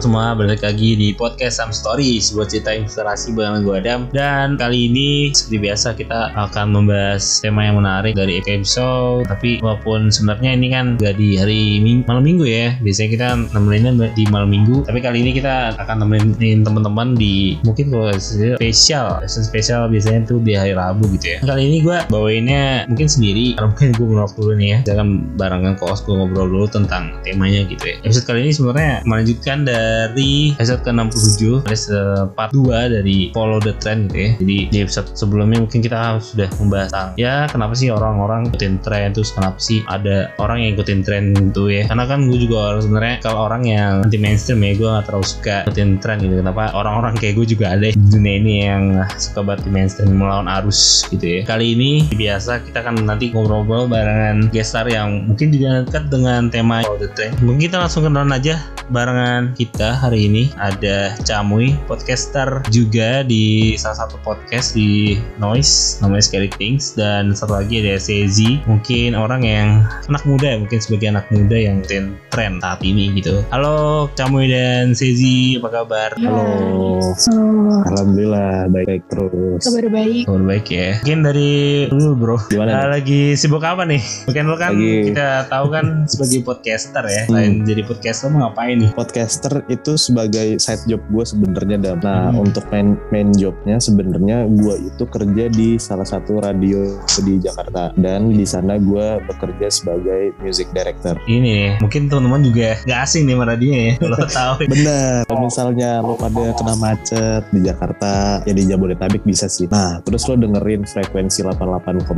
Teman-teman semua balik lagi di podcast Sam Story sebuah cerita inspirasi bareng gue Adam. Dan kali ini seperti biasa kita akan membahas tema yang menarik dari episode. Tapi walaupun sebenarnya ini kan gak di hari ming malam minggu ya. Biasanya kita nemenin di malam minggu. Tapi kali ini kita akan nemenin teman-teman di mungkin kalau spesial. Spesial biasanya tuh di hari Rabu gitu ya. Kali ini gue bawainnya mungkin sendiri. Karena mungkin gue menolak dulu nih ya. Jangan barengan kos gue ngobrol dulu tentang temanya gitu ya. Episode kali ini sebenarnya melanjutkan dari episode ke-67 episode part 2 dari Follow the Trend gitu ya. Jadi di episode sebelumnya mungkin kita sudah membahas tentang ya kenapa sih orang-orang ikutin tren terus kenapa sih ada orang yang ikutin tren itu ya. Karena kan gue juga orang sebenarnya kalau orang yang anti mainstream ya gue gak terlalu suka ikutin tren gitu. Kenapa orang-orang kayak gue juga ada di dunia ini yang suka banget mainstream melawan arus gitu ya. Kali ini biasa kita kan nanti ngobrol-ngobrol barengan gestar yang mungkin juga dekat dengan tema Follow the Trend. Mungkin kita langsung kenalan aja barengan kita hari ini. Ada Camuy podcaster juga di salah satu podcast di Noise namanya Scary Things. Dan satu lagi ada Sezi mungkin orang yang anak muda ya mungkin sebagai anak muda yang tren tren saat ini gitu. Halo Camuy dan Sezi apa kabar? Halo. halo. Alhamdulillah baik-baik terus. Kabar baik. Kabar baik ya. Mungkin dari dulu bro. Gimana uh, lagi sibuk apa nih? Mungkin lo kan lagi... kita tahu kan sebagai podcaster ya. Selain hmm. jadi podcaster mau ngapain nih? Podcaster itu sebagai side job gue sebenarnya dan nah hmm. untuk main main jobnya sebenarnya gue itu kerja di salah satu radio di Jakarta. Dan di sana gue bekerja sebagai music director. Ini mungkin teman-teman juga gak asing nih sama radio ya kalau tahu. Bener. Misalnya lo pada kena macet di Jakarta ya di Jabodetabek bisa sih. Nah terus lo dengerin frekuensi 88,0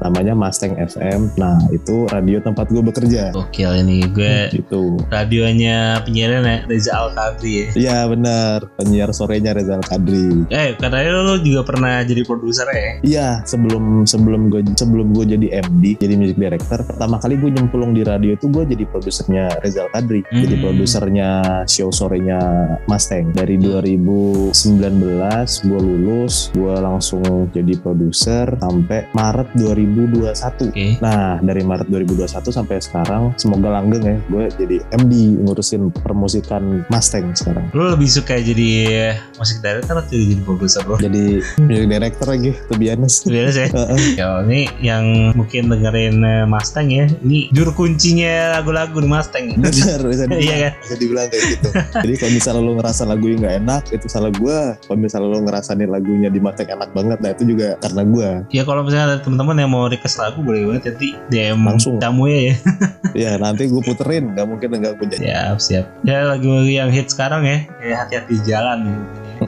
namanya Mustang FM nah itu radio tempat gue bekerja. Oke ini gue gitu. radionya penyiaran ya Reza Al Kadri ya iya benar. Penyiar sorenya Reza Al Kadri eh katanya lo juga pernah jadi produser ya? Iya sebelum sebelum gue sebelum gue jadi MD jadi music director pertama kali gue nyemplung di radio itu gue jadi produsernya Reza Al Kadri hmm. jadi produsernya show sorenya Mustang dari 2019 gue lulus gue langsung jadi produser sampai Maret 2021 okay. nah dari Maret 2021 sampai sekarang semoga langgeng ya gue jadi MD ngurusin permusikan Mustang sekarang. Lu lebih suka jadi musik director atau jadi produser bro? Jadi music director lagi, to be honest. To be honest ya? ya ini yang mungkin dengerin eh, Mustang ya, ini juru kuncinya lagu-lagu di Mustang. Bener, bisa dibilang, iya kan? bisa dibilang kayak gitu. Jadi kalau misalnya lu ngerasa lagunya nggak enak, itu salah gue. Kalau misalnya lu ngerasa nih lagunya di Mustang enak banget, nah itu juga karena gue. Ya kalau misalnya ada teman-teman yang mau request lagu boleh banget nanti DM langsung kamu ya ya. Iya nanti gue puterin, nggak mungkin nggak gue jadi. Siap siap. Ya lagu-lagu yang hit sekarang ya kayak hati-hati jalan nih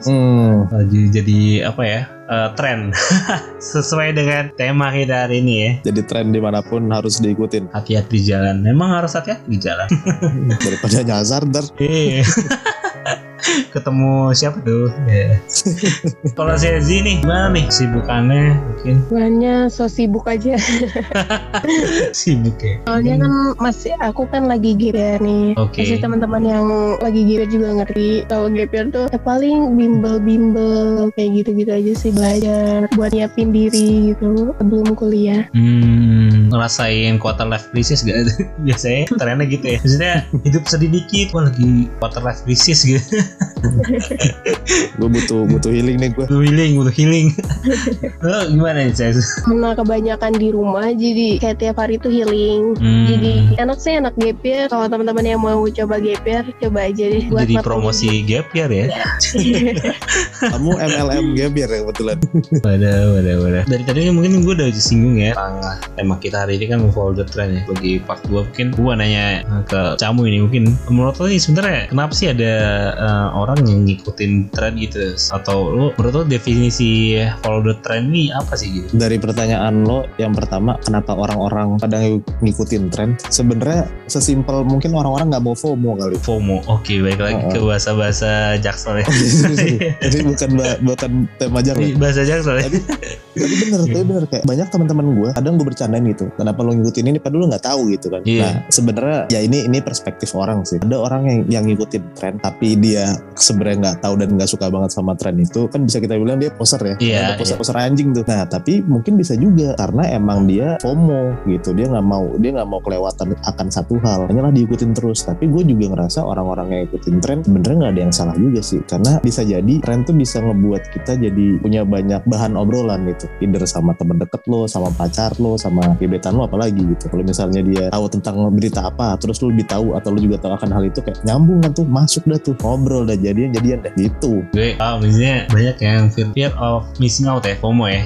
mm. lagi jadi apa ya uh, tren. Sesuai dengan tema kita hari ini ya. Jadi tren di mana pun harus diikutin. Hati-hati jalan. Memang harus hati-hati di jalan. Daripada nyasar ntar. Iya. ketemu siapa tuh? Yeah. kalau saya nih gimana nih sibukannya mungkin. Bukannya so sibuk aja. Sibuk ya? Soalnya kan masih aku kan lagi gira nih. Okay. masih teman-teman yang lagi gira juga ngerti. Kalau gap tuh ya paling bimbel-bimbel kayak gitu-gitu aja sih belajar buat nyiapin diri gitu sebelum kuliah. Hmm, ngerasain quarter life crisis gak? Biasanya trennya gitu ya? Maksudnya hidup sedih dikit wah lagi quarter life crisis gitu gue butuh butuh healing nih gue butuh healing butuh healing. Lo gimana nih saya karena kebanyakan di rumah jadi kayak tiap hari itu healing. Hmm. jadi enak sih enak gap year. Kalau teman-teman yang mau coba gap year coba aja deh buat jadi promosi gap year ya? Kamu MLM gap year ya kebetulan. Wadah wadah wadah dari tadi mungkin gue udah singgung ya. Tentang tema kita hari ini kan follow the trend ya. Bagi part 2 mungkin gue nanya ke Camu ini mungkin. Menurut lo ini sebenarnya kenapa sih ada uh, orang yang ngikutin tren gitu. Atau lu menurut lu definisi follow the trend ini apa sih gitu? Dari pertanyaan lo yang pertama kenapa orang-orang pada ng- ngikutin tren sebenarnya sesimpel mungkin orang-orang nggak mau FOMO kali. FOMO oke baik lagi ke bahasa-bahasa jaksel ya. Jadi bukan bukan tema Ini bahasa jaksel ya. Tapi tapi bener tapi bener. Kayak banyak teman-teman gue kadang gue bercandain gitu. Kenapa lo ngikutin ini? Padahal lo nggak tahu gitu kan. Iya. nah sebenarnya ya ini ini perspektif orang sih. Ada orang yang yang ngikutin tren tapi dia sebenarnya nggak tahu dan nggak suka banget sama tren itu kan bisa kita bilang dia poser ya. Iya, Ada poser poser anjing tuh. Nah tapi mungkin bisa juga karena emang dia FOMO gitu. Dia nggak mau dia nggak mau kelewatan akan satu hal. Hanya lah diikutin terus. Tapi gue juga ngerasa orang-orang yang ikutin tren sebenarnya nggak ada yang salah juga sih. Karena bisa jadi tren tuh bisa ngebuat kita jadi punya banyak bahan obrolan gitu. Either sama temen deket lo sama pacar lo sama gebetan lo apalagi gitu. Kalau misalnya dia tahu tentang berita apa terus lo lebih tahu atau lo juga tahu akan hal itu kayak nyambung kan tuh masuk dah tuh. Ngobrol dah jadian jadian dah gitu gue ah misalnya banyak yang fear, of missing out ya FOMO ya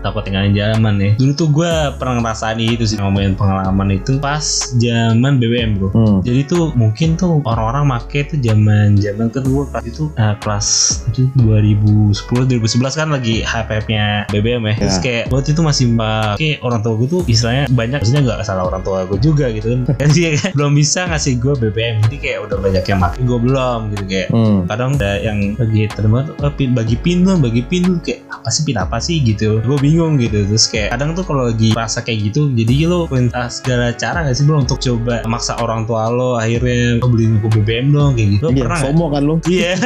takut tinggalin zaman ya dulu tuh gue pernah ngerasain itu sih ngomongin pengalaman itu pas zaman BBM bro Hmm. jadi tuh mungkin tuh orang-orang make tuh zaman zaman kedua kelas itu eh, kelas itu 2010 2011 kan lagi hype-nya BBM ya. Terus Ya. kayak waktu itu masih pakai orang tua gue tuh istilahnya banyak maksudnya nggak salah orang tua gue juga gitu kan. Kan dia kan belum bisa ngasih gue BBM. Jadi kayak udah banyak yang make gue belum gitu kayak Hmm. Kadang ada yang lagi terima tuh "Eh, bagi pin dong bagi pin dong kayak apa sih pin apa sih? gitu. Gue bingung gitu. Terus kayak kadang tuh kalau lagi merasa kayak gitu jadi lo punya segala cara gak sih bro untuk coba maksa orang tua lo akhirnya lo beliin gue BBM dong kayak gitu. Lo Iya, pernah gak? FOMO kan lo? Iya.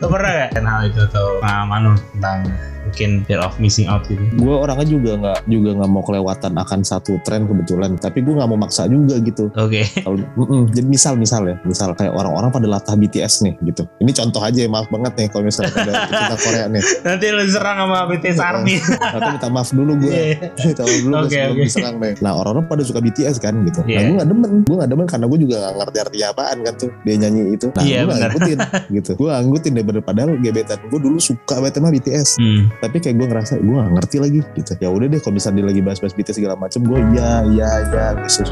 Lo pernah gak kan hal itu atau pengalaman lo tentang mungkin fear of missing out gitu. Gue orangnya juga nggak juga nggak mau kelewatan akan satu tren kebetulan tapi gue nggak mau maksa juga gitu. Oke. Kalau mm-mm. jadi misal misal ya misal kayak orang-orang pada latah BTS nih gitu. Ini contoh aja ya maaf banget nih kalau misalnya ada kita Korea nih. Nanti lo diserang sama BTS Army. Atau minta maaf dulu gue minta maaf dulu sebelum oke. diserang deh nah orang-orang pada suka BTS kan gitu. Nah Iya. gue nggak demen. Gue nggak demen karena gue juga nggak ngerti artinya apaan kan tuh dia nyanyi itu. Nah Iya, gue ngikutin gitu. Gue ngikutin deh bener padahal gebetan gue dulu suka banget sama BTS hmm. Tapi kayak gue ngerasa gue gak ngerti lagi gitu. Ya udah deh kalau misalnya dia lagi bahas-bahas BTS segala macem gue iya iya iya bisa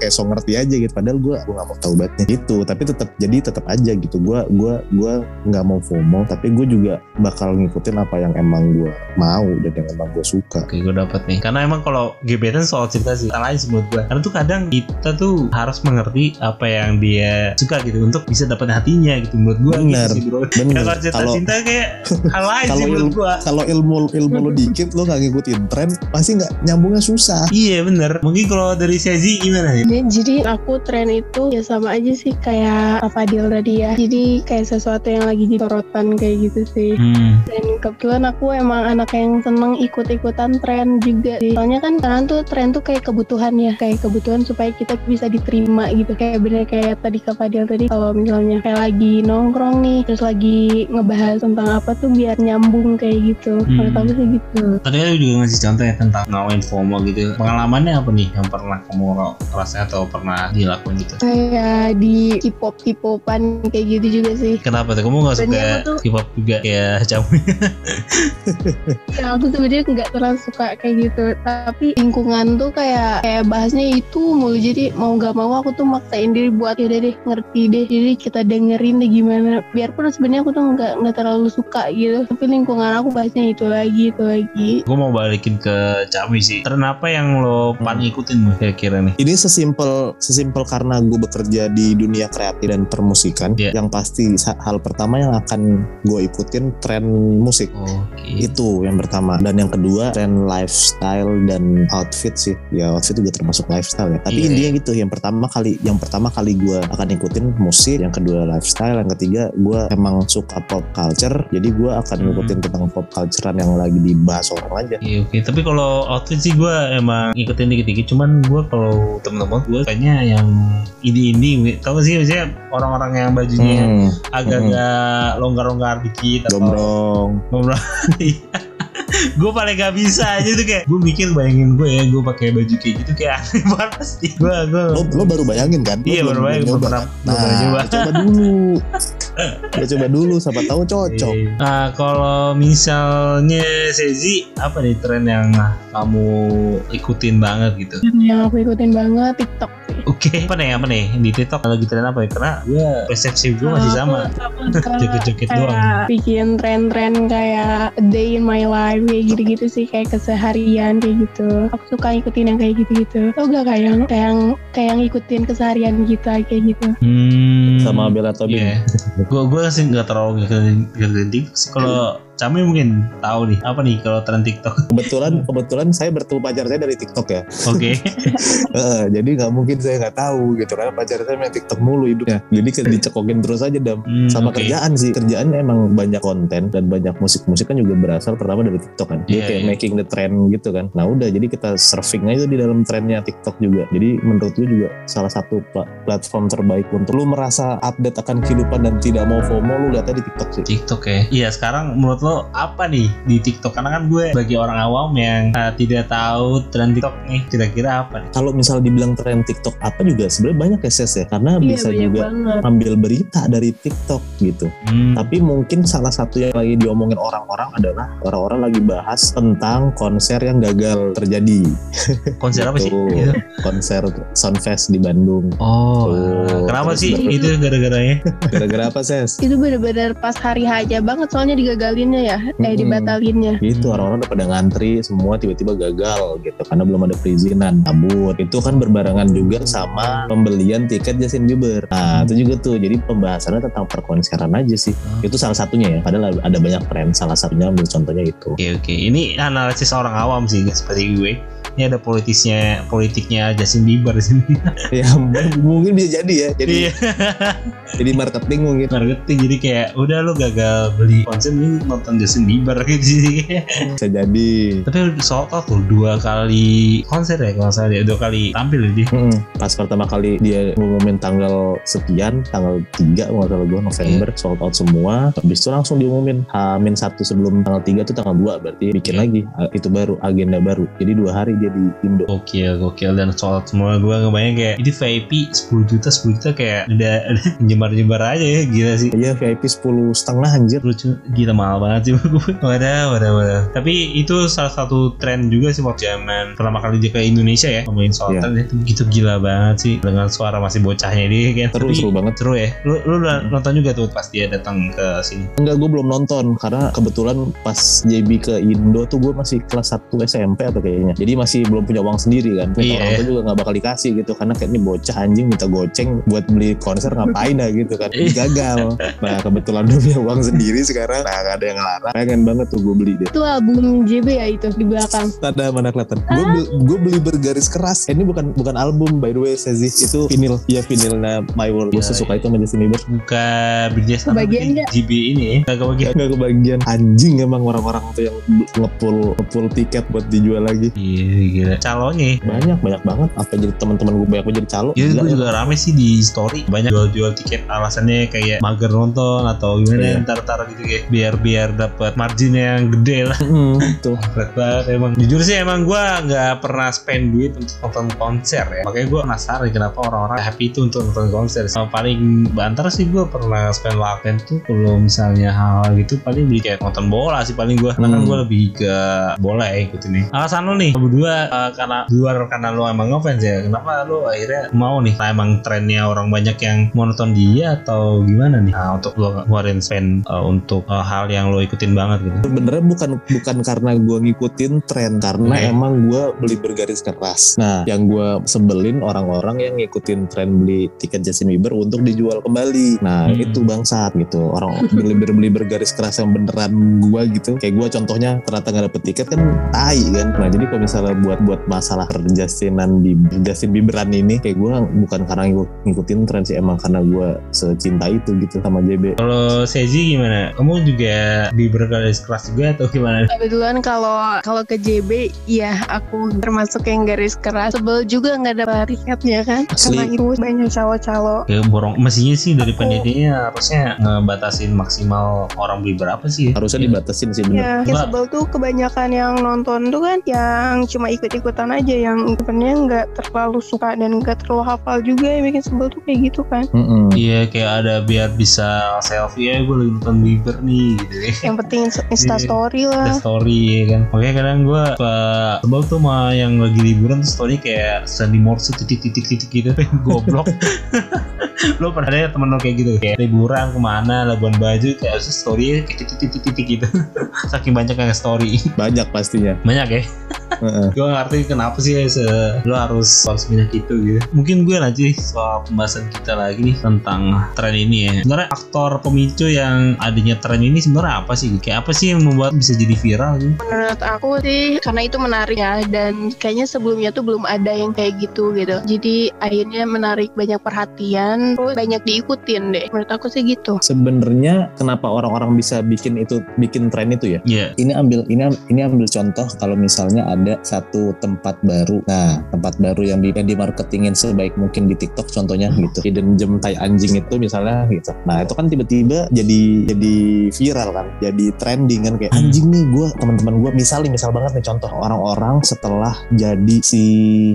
kayak so ngerti aja gitu. Padahal gue gue gak mau tahu bangetnya gitu. Tapi tetap jadi tetap aja gitu. Gue gue gue nggak mau FOMO tapi gue juga bakal ngikutin apa yang emang gue mau dan yang emang gue suka. Oke gue dapet nih. Karena emang kalau gebetan soal cerita sih sih menurut gue Karena tuh kadang kita tuh harus mengerti Apa yang dia suka gitu Untuk bisa dapat hatinya gitu Menurut gue Bener, gitu sih bro. bener. Kalau cinta-cinta kayak Hal lain sih menurut ilmu gue kalau ilmu ilmu lo dikit lo gak ngikutin tren pasti nggak nyambungnya susah. Iya bener. Mungkin kalau dari Sezi gimana ya? Ya, jadi aku tren itu ya sama aja sih kayak Kak Fadil tadi ya. Jadi kayak sesuatu yang lagi jadi sorotan kayak gitu sih. Hmm. Dan kebetulan aku emang anak yang seneng ikut-ikutan tren juga sih. Soalnya kan sekarang tuh tren tuh kayak kebutuhan ya. Kayak kebutuhan supaya kita bisa diterima gitu. Kayak bener kayak tadi Kak Fadil tadi. Kalau misalnya kayak lagi nongkrong nih. Terus lagi ngebahas tentang apa tuh biar nyambung kayak gitu. Hmm. Menurut aku sih gitu. Tadi kan juga ngasih contoh ya tentang ngalamin FOMO gitu Pengalamannya apa nih yang pernah kamu rasain atau pernah dilakuin gitu Kayak di K-pop K-popan kayak gitu juga sih. Kenapa tuh kamu gak suka K-pop juga kayak kamu Ya aku sebenarnya nggak terlalu suka kayak gitu. Tapi lingkungan tuh kayak kayak bahasnya itu mulu. Jadi mau nggak mau aku tuh maksain diri buat yaudah deh ngerti deh. Jadi kita dengerin deh gimana. Biarpun sebenarnya aku tuh nggak nggak terlalu suka gitu. Tapi lingkungan aku bahasnya itu lagi itu lagi. Gue mau balikin ke Cawi sih. Tren apa yang lo paling ikutin Mu, kira-kira nih? Ini sesimpel sesimpel karena gue bekerja di dunia kreatif dan permusikan. Iya. yang pasti hal pertama yang akan gue ikutin tren musik Oke. Itu yang pertama. Dan yang kedua tren lifestyle dan outfit sih. Ya outfit juga termasuk lifestyle ya. Tapi Iya. intinya gitu yang pertama kali yang pertama kali gue akan ikutin musik yang kedua lifestyle yang ketiga gue emang suka pop culture. Jadi gue akan Hmm. ngikutin tentang pop culturean yang lagi dibahas orang aja. Iya oke, tapi kalau outfit sih gue emang ngikutin dikit-dikit. Cuman gue kalau temen-temen gue kayaknya yang indie-indie, tau gak sih misalnya orang-orang yang bajunya Hmm, agak-agak longgar-longgar dikit atau gombrong gombrong. gue paling gak bisa aja tuh kayak. Gue mikir bayangin gue ya gue pakai baju kayak gitu kayak aneh banget pasti gue gue lo, lo baru bayangin kan? Lo Iya, baru bayangin, belum pernah- kan? nah coba dulu. Lo coba dulu siapa tahu cocok. Nah kalau misalnya Sezi apa nih tren yang kamu ikutin banget gitu? Yang aku ikutin banget TikTok Oke, apa nih apa nih di TikTok lagi tren apa ya? Karena gue persepsi gue masih sama. Joget-joget doang. bikin tren-tren kayak a day in my life kayak gitu-gitu sih kayak keseharian kayak gitu aku suka ngikutin yang kayak gitu-gitu tau gak kayak yang kayak yang kayak ngikutin keseharian kita kayak gitu Hmm. sama Bella Tobing. Iya. Gue gue sih nggak terlalu ngikutin TikTok sih. Kalau Cami mungkin tahu nih apa nih kalau tren TikTok. Kebetulan kebetulan saya bertemu pacar saya dari TikTok ya. Oke. Heeh, jadi nggak mungkin saya nggak tahu gitu karena pacar saya main TikTok mulu hidupnya. Jadi dicekokin terus aja dam. Hmm, Sama oke. kerjaan sih. Kerjaannya emang banyak konten dan banyak musik-musik kan juga berasal pertama dari TikTok kan. Dia Iya, kayak iya. making the trend gitu kan. Nah udah jadi kita surfing aja di dalam trennya TikTok juga. Jadi menurut gue juga salah satu pla- platform terbaik untuk lu merasa update akan kehidupan dan tidak mau FOMO lu lihatnya di TikTok sih. TikTok ya. Iya sekarang menurut lo apa nih di TikTok? Karena kan gue bagi orang awam yang uh, tidak tahu tren TikTok nih kira-kira apa nih? Kalau misal dibilang tren TikTok apa juga sebenarnya banyak ya Ses ya. Karena iya bisa juga banget ambil berita dari TikTok gitu. Hmm. Tapi mungkin salah satu yang lagi diomongin orang-orang adalah orang-orang lagi bahas tentang konser yang gagal terjadi. konser apa sih? Gitu. konser Soundfest di Bandung. Oh, Tuh, kenapa terus sih itu gara-garanya? Gara-gara apa Ses? itu bener-bener pas hari aja banget soalnya digagalinnya ya eh Mm-mm. dibatalinnya Gitu orang-orang udah pada ngantri semua tiba-tiba gagal gitu karena belum ada perizinan kabur. Itu kan berbarengan juga sama pembelian tiket Justin Bieber. Nah itu juga tuh jadi pembahasannya tentang perkonseran aja sih. Itu salah satunya ya. Padahal ada banyak tren. Salah satunya ambil contohnya itu. Oke oke, ini analisis orang awam sih seperti gue. Ini ada politisnya politiknya Justin Bieber di sini. ya mungkin bisa jadi ya. Jadi Iya. jadi marketing mungkin. marketing jadi kayak udah lo gagal beli konser ini nonton Justin Bieber gitu sih. Bisa jadi. Tapi soal out tuh dua kali konser ya kalau dia dua kali tampil ya dia. Mm-mm. Pas pertama kali dia ngumumin tanggal sekian, tanggal 3 kalau gue November sold out semua. Habis itu langsung diumumin Hamin satu sebelum tanggal 3 tuh tanggal 2 berarti bikin Iya. lagi Ah, itu baru agenda baru. Jadi dua hari dia di Indo. Gokil, gokil dan soal semua gue ngebayang kayak ini VIP 10 juta 10 juta kayak udah nyebar-nyebar aja ya gila sih. Iya VIP 10 setengah anjir. lucu gila mahal banget sih gue wadah wadah wadah tapi itu salah satu tren juga sih waktu zaman pertama kali dia ke Indonesia ya ngomongin soal Iya. tren itu gitu gila banget sih dengan suara masih bocahnya dia kan Seru, Tapi seru banget. seru ya lu, lu udah nonton juga tuh pas dia datang ke sini Enggak, gue belum nonton karena kebetulan pas JB ke Indo tuh gue masih kelas 1 SMP atau kayaknya. Jadi masih belum punya uang sendiri kan. Minta Iya. orang tua juga nggak bakal dikasih gitu karena kayak ini bocah anjing minta goceng buat beli konser ngapain dah gitu kan. Iya. Gagal. Nah kebetulan udah punya uang sendiri sekarang. Nah gak ada yang ngelarang. Pengen banget tuh gue beli deh. itu album JB ya itu di belakang Ada mana kelihatan? Gue beli, gue beli bergaris keras. Eh, ini bukan bukan album by the way, Sezi. Itu vinil. Iya vinilnya My World. Gue suka itu sama Justin Bieber. buka BTS sama Kebagian? GB ini ya nggak kebagian Gak kebagian anjing emang orang-orang tuh yang ngepul ngepul tiket buat dijual lagi. iya gila. Calonnya. Banyak banyak banget. Apa jadi teman-teman gue banyak jadi calo? Ya Gila. gue juga rame sih di story. Banyak jual-jual tiket alasannya kayak mager nonton atau gimana Iya. ntar-ntar gitu kayak biar biar dapat margin yang gede lah. Hmm, tuh Berat banget emang. Jujur sih emang gue nggak pernah spend duit untuk nonton konser ya. Makanya gue penasaran kenapa orang-orang happy itu untuk nonton konser. Sama paling banter sih gue pernah spend waktu tuh Kalau misalnya hal gitu paling beli kayak nonton bola sih paling gue Karena kan Hmm. gue lebih ke bola ya ikutin nih Alasan lo nih berdua eh, karena luar karena lo emang ngefans ya Kenapa lo akhirnya mau nih? Nah, emang trennya orang banyak yang mau nonton dia atau gimana nih? Nah untuk lo ngeluarin spend eh, untuk eh, hal yang lo ikutin banget gitu. Sebenarnya bukan bukan karena gue ngikutin tren karena Oke. emang gue beli bergaris keras. Nah yang gue sebelin orang-orang yang ngikutin tren beli tiket Justin Bieber untuk dijual kembali. Nah Hmm. itu bangsat gitu. Orang beli beli bergaris keras yang beneran gue gitu. Kayak gue contohnya ternyata nggak dapet tiket kan tai kan. Nah jadi kalau misalnya buat buat masalah Justinan Bieber Justin Bieberan ini kayak gue bukan karena ngikut- ngikutin tren sih emang karena gue secinta itu gitu sama JB Kalau Seji gimana? Kamu juga di bergaris keras juga atau gimana? kebetulan kalau kalau ke JB ya aku termasuk yang garis keras sebel juga nggak dapat tiketnya kan Asli. karena itu banyak calo-calo Kayak borong mestinya sih dari Aku- penelitiannya harusnya ngebatasin maksimal orang beli berapa sih? harusnya Iya. dibatasin sih bener Ya, yang Mbak. sebel tuh kebanyakan yang nonton tuh kan yang cuma cuma ikut-ikutan aja yang sebenarnya nggak terlalu suka dan nggak terlalu hafal juga yang bikin sebel tuh kayak gitu kan. Iya kayak ada biar bisa selfie ya gue lagi nonton Bieber nih gitu ya. yang penting insta Iya. story Ada lah story ya kan. Makanya kadang gue sebel tuh sama yang lagi liburan tuh story kayak Sandy Morse titik-titik-titik gitu. Goblok. lo pernah ada ya temen lo kayak gitu kayak liburan ke mana Labuan Bajo kayak terus story kayak titik-titik-titik gitu saking banyak yang story banyak pastinya banyak ya Heeh. gue gak ngerti kenapa sih ya se- lo harus harus banyak itu gitu. Mungkin gue nanti soal pembahasan kita lagi nih tentang tren ini ya. Sebenarnya aktor pemicu yang adanya tren ini sebenarnya apa sih? Kayak apa sih yang membuat bisa jadi viral gitu? Menurut aku sih karena itu menarik ya dan kayaknya sebelumnya tuh belum ada yang kayak gitu gitu. Jadi akhirnya menarik banyak perhatian terus banyak diikutin deh. Menurut aku sih gitu. Sebenarnya kenapa orang-orang bisa bikin itu bikin tren itu ya? Iya. Ini ambil ini ini ambil contoh kalau misalnya ada satu tempat baru. Nah tempat baru yang di yang dimarketingin sebaik mungkin di TikTok contohnya gitu. Hidden gem tai anjing itu misalnya gitu. Nah itu kan tiba-tiba jadi jadi viral kan. Jadi trending kan kayak Hmm. anjing nih gue teman-teman gue misal nih misal banget nih contoh. Orang-orang setelah jadi si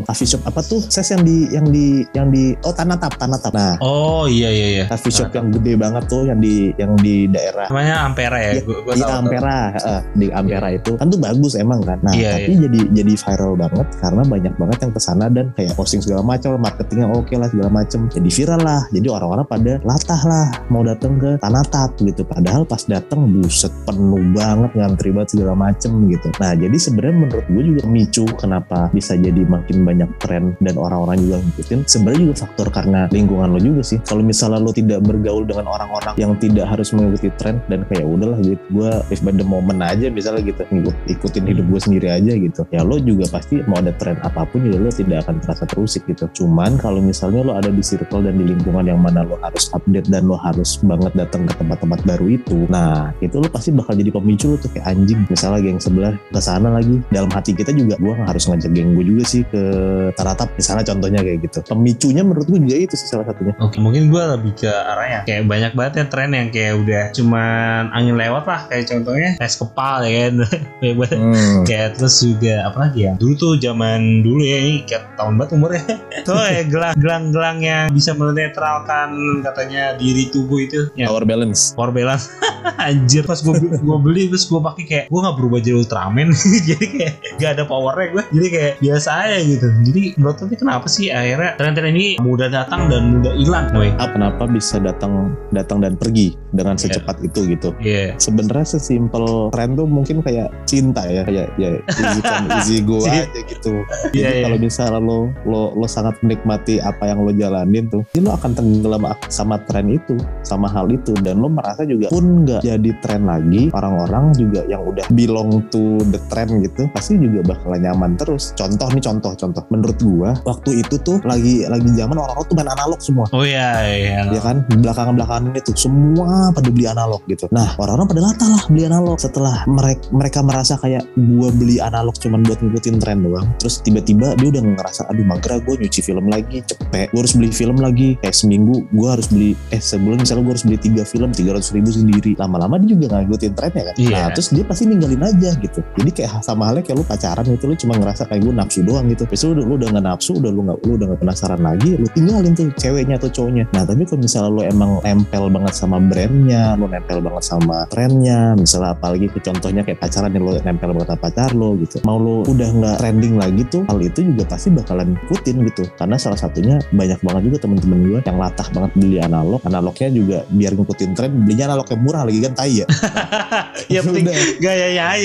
coffee shop apa tuh? Ses yang di yang di yang di oh tanah tap tanah tap nah Oh iya iya iya. coffee shop yang gede banget tuh yang di yang di daerah namanya Ampera ya, Iya, gue gue di Ampera eh, di Ampera itu kan tuh bagus emang kan. Nah Iya, tapi jadi jadi viral banget karena banyak banget yang ke sana dan kayak posting segala macam marketingnya oke lah segala macam. Jadi viral lah. Jadi orang-orang pada latah lah mau datang ke Tanah Tap gitu. Padahal pas datang buset penuh banget ngantri banget segala macem gitu. Nah jadi sebenarnya menurut gue juga micu kenapa bisa jadi makin banyak tren dan orang-orang juga ngikutin. Sebenarnya juga faktor karena lingkungan lo juga sih. Kalau misalnya lo tidak bergaul dengan orang-orang yang tidak harus mengikuti tren dan kayak udahlah gitu gue live by the moment aja misalnya gitu. Ngikut ikutin hidup gue sendiri aja gitu ya lo juga pasti mau ada tren apa pun juga lo tidak akan terasa terusik gitu. Cuman kalau misalnya lo ada di circle dan di lingkungan yang mana lo harus update dan lo harus banget datang ke tempat-tempat baru itu nah itu lo pasti bakal jadi pemicu lo tuh kayak anjing misalnya geng sebelah ke sana lagi. Dalam hati kita juga gue harus ngajak geng gue juga sih ke Taratap misalnya contohnya kayak gitu. Pemicunya menurut gue juga itu sih salah satunya. Oke, mungkin gue lebih ke arahnya. Kayak banyak banget ya tren yang kayak udah cuman angin lewat lah. Kayak contohnya tes kepal ya kan. Hmm. kayak terus juga apa lagi ya? Dulu tuh zaman dulu ya ini kayak tahun banget umurnya. Tuh ya gelang gelang gelang yang bisa menetralkan katanya diri tubuh itu. Ya. Power balance. Power balance. Anjir. Pas gue gue beli terus gue pakai kayak gue nggak berubah jadi Ultraman. Jadi kayak gak ada powernya gue jadi kayak biasa aja gitu. Jadi menurut kenapa sih akhirnya tren-tren ini mudah datang dan mudah hilang Woi. Ah, kenapa bisa datang datang dan pergi dengan Iya. secepat itu gitu? Iya. Sebenarnya sesimpel tren tuh mungkin kayak cinta ya. Kayak ya easy come easy go Iya. aja gitu. Jadi iya. kalau misalnya lo lo lo sangat menikmati apa yang lo jalanin tuh jadi lo akan tenggelam sama tren itu sama hal itu. Dan lo merasa juga pun nggak jadi tren lagi orang-orang juga yang udah belong to the trend gitu pasti juga bakalan nyaman terus. Contoh nih contoh contoh. Menurut gua waktu itu tuh lagi lagi zaman orang-orang tuh main analog semua. Oh iya iya. Ya kan? Belakangan belakangan itu semua pada beli analog gitu. Nah orang-orang pada latah lah beli analog. Setelah mereka mereka merasa kayak gua beli analog cuman buat ngikutin tren doang. Terus tiba-tiba dia udah ngerasa aduh mager gue nyuci film lagi cepet. Gue harus beli film lagi. Kayak seminggu gue harus beli eh sebulan misalnya gue harus beli tiga film tiga ratus ribu sendiri. Lama-lama dia juga nggak ngikutin trennya kan. Iya. nah terus dia pasti ninggalin aja gitu. Jadi kayak sama halnya kayak lu pacaran gitu lu cuma ngerasa kayak gue nafsu doang gitu. Terus lu, lu udah nggak nafsu udah lu nggak lu udah nggak penasaran lagi lu tinggalin tuh ceweknya atau cowoknya. Nah tapi kalau misalnya lu emang nempel banget sama brandnya lu nempel banget sama trennya misalnya apalagi ke contohnya kayak pacaran yang lu nempel banget sama pacar lo gitu. Mau lu udah nggak trending lagi tuh hal itu juga pasti bakalan ikutin gitu karena salah satunya banyak banget juga temen-temen gue yang latah banget beli analog analognya juga biar ngikutin tren belinya analog yang murah lagi kan tai ya ya penting aja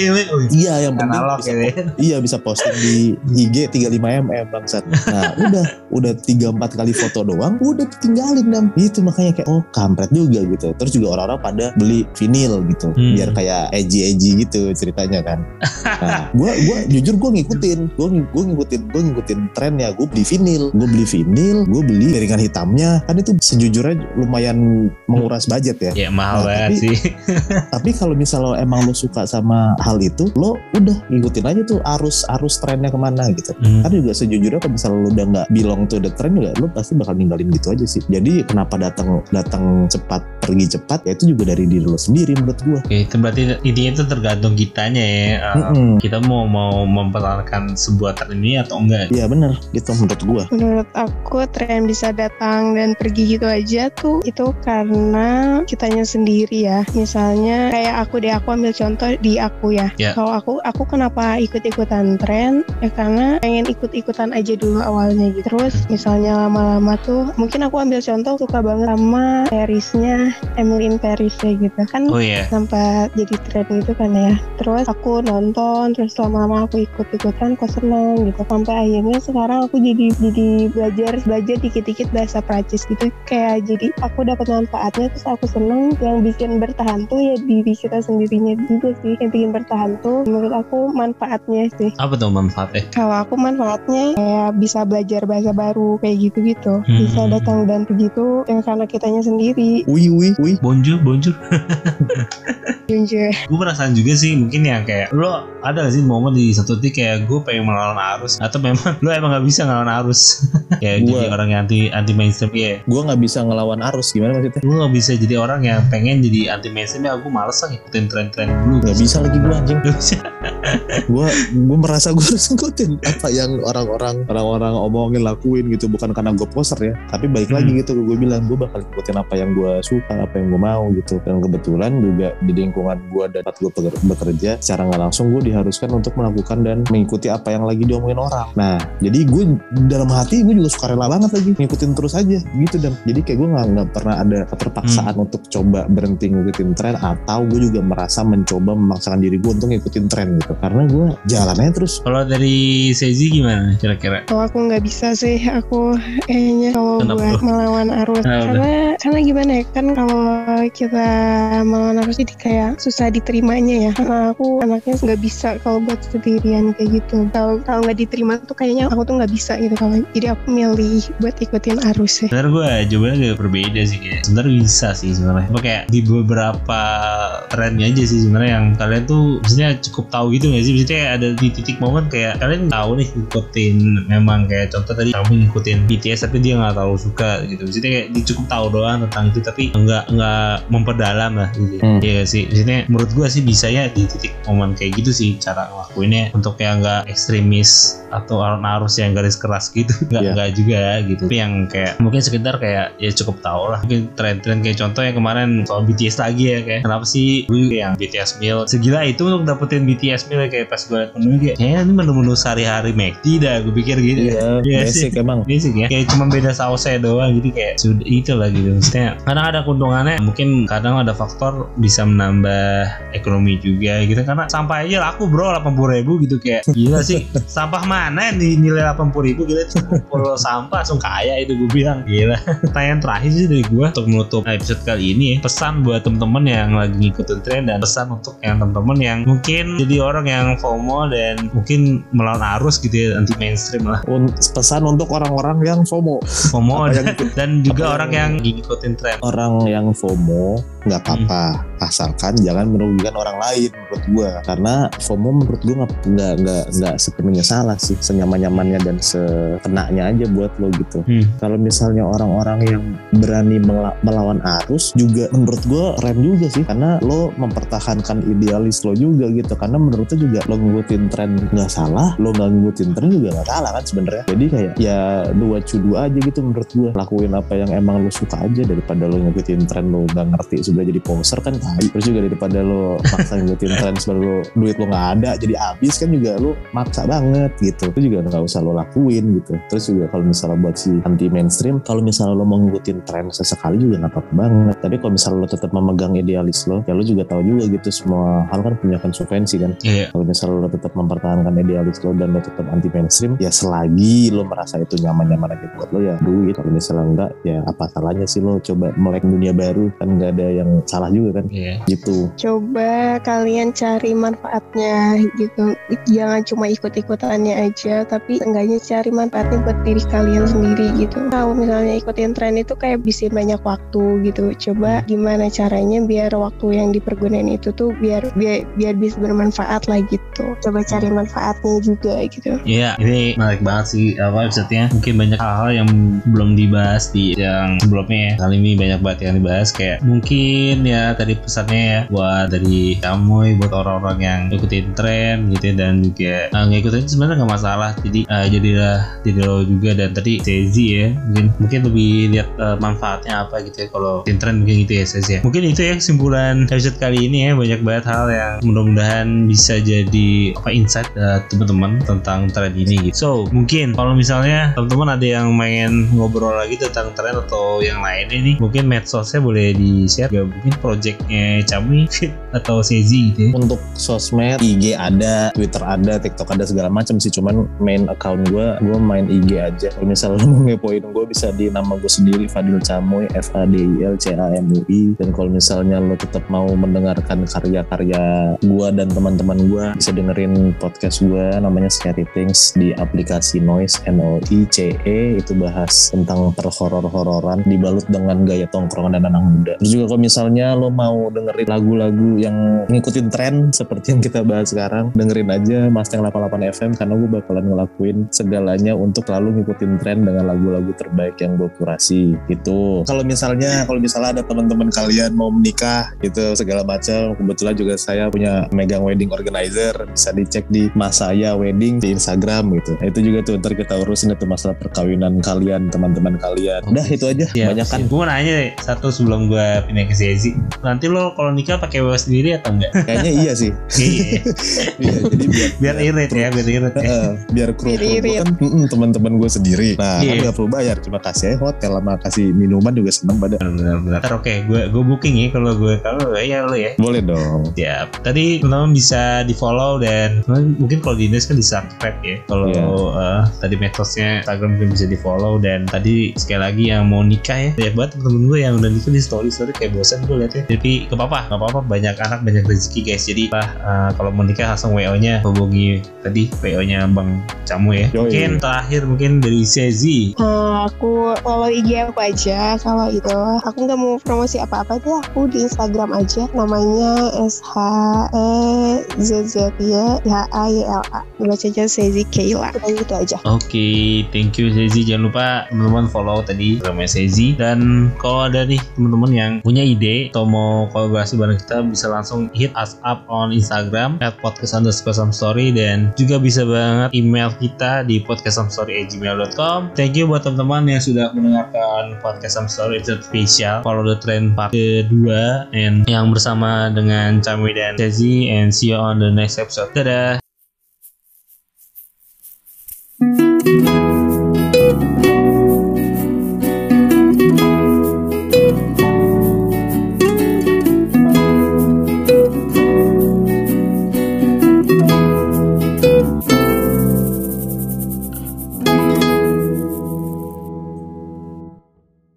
Woi. Oh, iya yang penting analog bisa ya Iya bisa posting di IG 35 mm bangsat. Nah udah udah tiga empat kali foto doang, udah tinggalin dam. Itu makanya kayak oh kampret juga gitu. Terus juga orang-orang pada beli vinil gitu, Hmm. biar kayak edgy edgy gitu ceritanya kan. Nah gue jujur gue ngikutin, gue gue ngikutin gue ngikutin tren ya. Gue beli vinil, gue beli vinil, gue beli piringan hitamnya. Kan itu sejujurnya lumayan menguras budget ya. ya mahal Nah, banget tapi- sih Tapi kalau misalnya emang lo suka sama hal itu, lo udah ngikutin aja tuh arus arus trennya ke mana gitu. Hmm. Kan juga sejujurnya kalau misalnya lo udah nggak belong to the trend juga, lo pasti bakal ninggalin gitu aja sih. Jadi kenapa datang datang cepat pergi cepat, ya itu juga dari diri lo sendiri menurut gua. Oke, itu berarti intinya itu tergantung kitanya ya. Uh, Mm-mm. kita mau mau mau mempertahankan sebuah tren ini atau enggak Iya bener gitu menurut gue. Menurut aku tren bisa datang dan pergi gitu aja tuh itu karena kitanya sendiri ya. Misalnya kayak aku deh aku ambil contoh di aku ya. Ya. Kalau aku aku kenapa ikut-ikutan tren ya karena pengen ikut-ikutan aja dulu awalnya gitu. Terus misalnya lama-lama tuh mungkin aku ambil contoh suka banget sama Parisnya Emily in Paris ya gitu kan oh iya sempat jadi tren gitu kan ya terus aku nonton terus lama-lama aku ikut-ikutan kok seneng gitu. Sampai akhirnya sekarang aku jadi jadi belajar belajar dikit-dikit bahasa Prancis gitu. Kayak jadi aku dapat manfaatnya terus aku seneng. Yang bikin bertahan tuh ya diri kita sendirinya juga sih. Yang bikin bertahan tuh menurut aku manfaatnya sih. Apa tuh manfaatnya? Kalau aku manfaatnya kayak bisa belajar bahasa baru kayak gitu-gitu. Hmm. bisa datang dan begitu yang karena kitanya sendiri. Wih wih wih. bonjour bonjour. Jujur gue perasaan juga sih mungkin yang kayak lo ada gak sih momen di satu titik kayak gue pengen melawan arus. Atau memang lo emang gak bisa ngelawan arus. Kayak Gua- jadi orang yang anti anti mainstream ya Gue nggak bisa ngelawan arus gimana maksudnya? gue gak bisa jadi orang yang pengen jadi anti mainstream ya aku males lah ngikutin tren-tren dulu. Gak bisa lagi gue anjing. Gak bisa Gue gue merasa gue harus ngikutin apa yang orang-orang orang-orang omongin lakuin gitu. Bukan karena gue poser ya. Tapi baik Hmm. lagi gitu gue bilang gue bakal ngikutin apa yang gue suka, apa yang gue mau gitu. Dan kebetulan juga di lingkungan gue dan tempat gue bekerja secara nggak langsung gue diharuskan untuk melakukan dan mengikuti apa yang lagi diomongin orang. Nah jadi gue dalam hati gue juga suka rela banget lagi ngikutin terus aja gitu dan jadi kayak gue nggak nggak pernah ada keterpaksaan untuk coba berhenti ngikutin tren atau gue juga merasa mencoba memaksakan diri gue untuk ngikutin tren gitu karena gue jalannya terus kalau dari Sezi gimana kira-kira Kalau aku nggak bisa sih, aku kayaknya kalau buat melawan arus. Nah, udah. karena karena gimana ya kan kalau kita melawan arus jadi kayak susah diterimanya ya. Karena aku anaknya nggak bisa kalau buat sendirian kayak gitu. Kalau kalau nggak diterima tuh kayaknya aku tuh nggak bisa gitu kalau. Jadi aku milih buat ikutin arus sih. Sebenarnya gue jawabannya agak berbeda sih kayak sebenarnya bisa sih sebenarnya. Kayak di beberapa trennya aja sih sebenarnya yang kalian tuh maksudnya cukup tahu gitu nggak sih? Maksudnya kayak ada di titik momen kayak kalian tahu nih ngikutin memang kayak contoh tadi kamu ngikutin BTS tapi dia nggak terlalu suka gitu. Maksudnya kayak dia cukup tahu doang tentang itu tapi nggak nggak memperdalam lah gitu. Hmm. Iya nggak sih. Maksudnya menurut gue sih bisa ya di titik momen kayak gitu sih cara ngelakuinnya untuk yang nggak ekstremis atau arus yang garis keras gitu. Nggak Iya. nggak juga gitu. Tapi yang kayak mungkin sekedar kayak ya cukup tahu lah. Mungkin tren-tren kayak contoh yang kemarin soal BTS lagi ya kayak kenapa sih gue yang BTS meal segila itu untuk dapetin BTS meal kayak pas gue liat menu kayak kayaknya ini menu-menu sehari-hari McD dah gue pikir gitu. iya Iya basic emang Basic ya Kayak cuma beda sausnya doang Jadi kayak sudah itu lah gitu Maksudnya kadang ada keuntungannya Mungkin kadang ada faktor Bisa menambah ekonomi juga gitu Karena sampah aja laku bro 80 ribu gitu Kayak gila sih Sampah mana yang di- nilai 80 ribu? Gila itu kumpul sampah langsung kaya itu gue bilang. Gila. Pertanyaan terakhir sih dari gue Untuk menutup episode kali ini ya Pesan buat temen-temen yang lagi ngikutin tren Dan pesan untuk yang temen-temen yang Mungkin jadi orang yang FOMO Dan mungkin melawan arus gitu ya Anti mainstream lah. Pesan untuk orang-orang yang FOMO. FOMO. Dan, yang- dan juga apa orang yang ngikutin tren. orang yang FOMO nggak apa-apa. Asalkan jangan merugikan orang lain menurut gua. Karena FOMO menurut nggak nggak nggak nggak sepenuhnya salah sih senyaman nyamannya dan sekenaknya aja buat lo gitu. Hmm. kalau misalnya orang-orang yang berani mela- melawan arus juga menurut gua keren juga sih karena lo mempertahankan idealis lo juga gitu. Karena menurut lo juga lo ngikutin tren nggak salah lo nggak ngikutin tren juga nggak salah kan sebenarnya. Jadi kayak ya dua cu dua aja gitu menurut gua. Lakuin apa yang emang lo suka aja daripada lo ngikutin tren lo nggak ngerti sebenarnya jadi poser kan tai. Terus juga daripada lo maksa ngikutin tren sebenarnya lo duit lo nggak ada jadi habis kan juga lo maksa banget gitu itu juga nggak usah lo lakuin gitu. Terus juga kalau misalnya buat si anti mainstream kalau misalnya lo mau ngikutin tren sesekali juga nggak apa-apa banget. Tapi kalau misalnya lo tetap memegang idealis lo ya lo juga tahu juga gitu semua hal kan punya konsekuensi kan. Iya. kalau misalnya lo tetap mempertahankan idealis lo dan lo tetap anti mainstream ya selagi lo merasa itu nyaman-nyaman aja buat lo ya duit. Kalau misalnya enggak ya apa salahnya sih lo coba melek dunia baru? Kan nggak ada yang salah juga kan? Iya. gitu. Coba kalian cari manfaatnya gitu. Jangan cuma ikut-ikutannya aja, tapi enggaknya cari manfaatnya buat diri kalian sendiri gitu. Kalau misalnya ikutin tren itu kayak bisa banyak waktu gitu. Coba gimana caranya biar waktu yang dipergunain itu tuh biar biar, biar bisa bermanfaat lah gitu coba cari manfaatnya juga gitu Iya, ini menarik banget sih apa episode-nya. Mungkin banyak hal-hal yang belum dibahas di yang sebelumnya ya. Kali ini banyak banget yang dibahas kayak mungkin ya tadi pesannya ya buat dari kamu buat orang-orang yang ikutin tren gitu ya, dan juga uh, ngikutin sebenarnya nggak masalah. Jadi uh, jadilah diri lo juga dan tadi Sezi ya mungkin mungkin lebih lihat uh, manfaatnya apa gitu ya kalau tren mungkin gitu ya Sezi ya. Mungkin itu ya kesimpulan episode kali ini ya banyak banget hal yang mudah-mudahan bisa jadi apa insight uh, teman-teman tentang tren ini gitu. So mungkin kalau misalnya teman-teman ada yang pengen ngobrol lagi tentang tren atau yang lain ini mungkin medsosnya boleh di share ya mungkin projectnya Cami atau Sezi gitu ya. Untuk sosmed, IG ada, Twitter ada, TikTok ada segala macam sih. Cuman main account gue, gue main IG aja. Kalau misalnya lo mau ngepoin gue bisa di nama gue sendiri Fadil Camoy, F A D I L C A M U I. Dan kalau misalnya lo tetap mau mendengarkan karya-karya gue dan teman-teman gue, bisa dengerin podcast gue namanya Scary Things di aplikasi Noise N O I C E itu bahas tentang perhoror-hororan dibalut dengan gaya tongkrongan dan anak muda. Terus juga kalau misalnya lo mau dengerin lagu-lagu yang ngikutin tren seperti yang kita bahas sekarang, dengerin aja Mustang 88 FM karena gue bakalan ngelakuin segalanya untuk selalu ngikutin tren dengan lagu-lagu terbaik yang gue kurasi gitu. Kalau misalnya kalau misalnya ada teman-teman kalian mau menikah gitu segala macam, kebetulan juga saya punya megang wedding organizer bisa dicek di Masaya Wedding di Instagram gitu. Nah, itu juga tuh ntar kita urusin itu masalah perkawinan kalian teman-teman kalian. Udah itu aja. Ya, Banyak kan. Gue mau nanya deh satu sebelum gue pindah ke Sezi. Nanti lo kalau nikah pakai WO sendiri atau enggak? Kayaknya iya sih. Iya. Iya, jadi biar biar irit ya, biar irit ya. Biar kru gue kan teman-teman gue sendiri. Nah, Iya. kan nggak perlu bayar, cuma kasih aja hotel sama kasih minuman juga seneng pada. Benar-benar. Ntar oke, gue gue booking ya kalau gue kalau ya lo ya. Boleh dong. Siap. Tadi teman-teman bisa di follow dan mungkin kalau di Indonesia kan di subscribe ya. Kalau Iya. eh, tadi medsosnya Instagram mungkin bisa di follow dan tadi sekali lagi yang mau nikah ya banyak banget temen-temen gue yang udah nikah di story story kayak bosan gue liatnya. Tapi gak apa-apa, gak apa-apa banyak anak banyak rezeki guys. Jadi lah eh, kalau mau nikah langsung WO nya hubungi tadi WO nya Bang Camu ya. Yoi. Mungkin terakhir mungkin dari Sezi. Nah, aku follow IG aku aja kalau itu. Aku nggak mau promosi apa-apa deh. Aku di Instagram aja. Namanya S H E Z Z Y H A Y L A. Baca aja Sezi Kayla. Udah gitu aja. Oke, thank you Sezi. Jangan lupa teman-teman follow tadi Instagramnya Sezi. Dan kalau ada nih teman-teman yang punya ide atau mau kolaborasi bareng kita bisa langsung hit us up on Instagram at podcast underscore some story dan juga bisa banget email kita di podcastsomestory@gmail.com. Thank you buat teman-teman yang sudah mendengarkan podcast some story episode spesial follow the trend part kedua and yang bersama dengan Cami dan Sezi and see you on the next episode. Dadah.